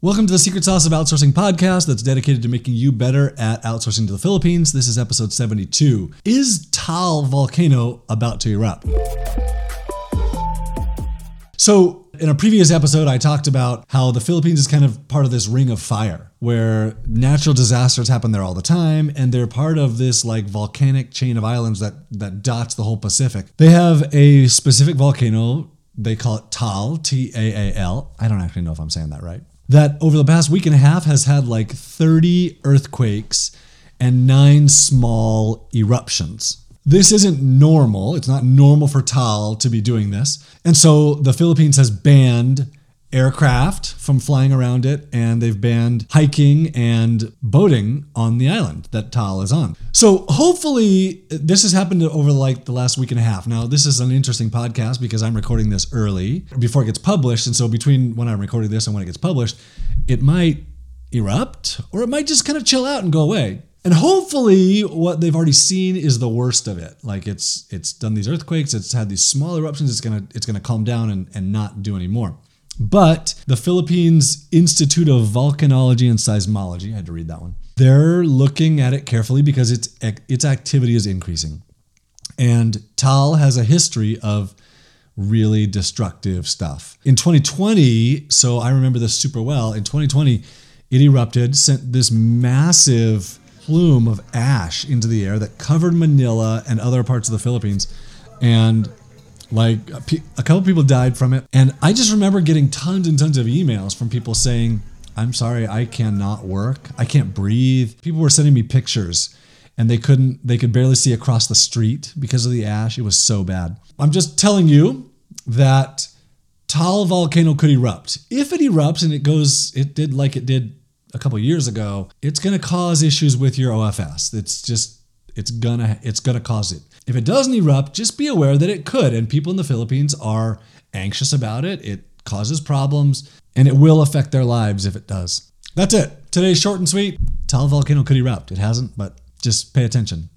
Welcome to the Secret Sauce of Outsourcing podcast that's dedicated to making you better at outsourcing to the Philippines. This is episode 72. Is Taal volcano about to erupt? So, in a previous episode, I talked about how the Philippines is kind of part of this ring of fire where natural disasters happen there all the time, and they're part of this like volcanic chain of islands that, that dots the whole Pacific. They have a specific volcano, they call it Taal, T A A L. I don't actually know if I'm saying that right. That over the past week and a half has had like 30 earthquakes and nine small eruptions. This isn't normal. It's not normal for Taal to be doing this. And so the Philippines has banned aircraft from flying around it and they've banned hiking and boating on the island that Taal is on. So hopefully this has happened over like the last week and a half. Now this is an interesting podcast because I'm recording this early before it gets published and so between when I'm recording this and when it gets published, it might erupt or it might just kind of chill out and go away. And hopefully what they've already seen is the worst of it. Like it's it's done these earthquakes, it's had these small eruptions, it's gonna it's gonna calm down and, and not do any more. But the Philippines Institute of Volcanology and Seismology, I had to read that one. They're looking at it carefully because its its activity is increasing. And Taal has a history of really destructive stuff. In 2020, so I remember this super well, in 2020 it erupted, sent this massive plume of ash into the air that covered Manila and other parts of the Philippines. And like a couple people died from it. And I just remember getting tons and tons of emails from people saying, I'm sorry, I cannot work. I can't breathe. People were sending me pictures and they couldn't, they could barely see across the street because of the ash. It was so bad. I'm just telling you that Taal volcano could erupt. If it erupts and it goes, it did like it did a couple years ago, it's going to cause issues with your OFS. It's just it's gonna it's gonna cause it. If it doesn't erupt, just be aware that it could and people in the Philippines are anxious about it. It causes problems and it will affect their lives if it does. That's it. Today's short and sweet. Taal volcano could erupt. It hasn't, but just pay attention.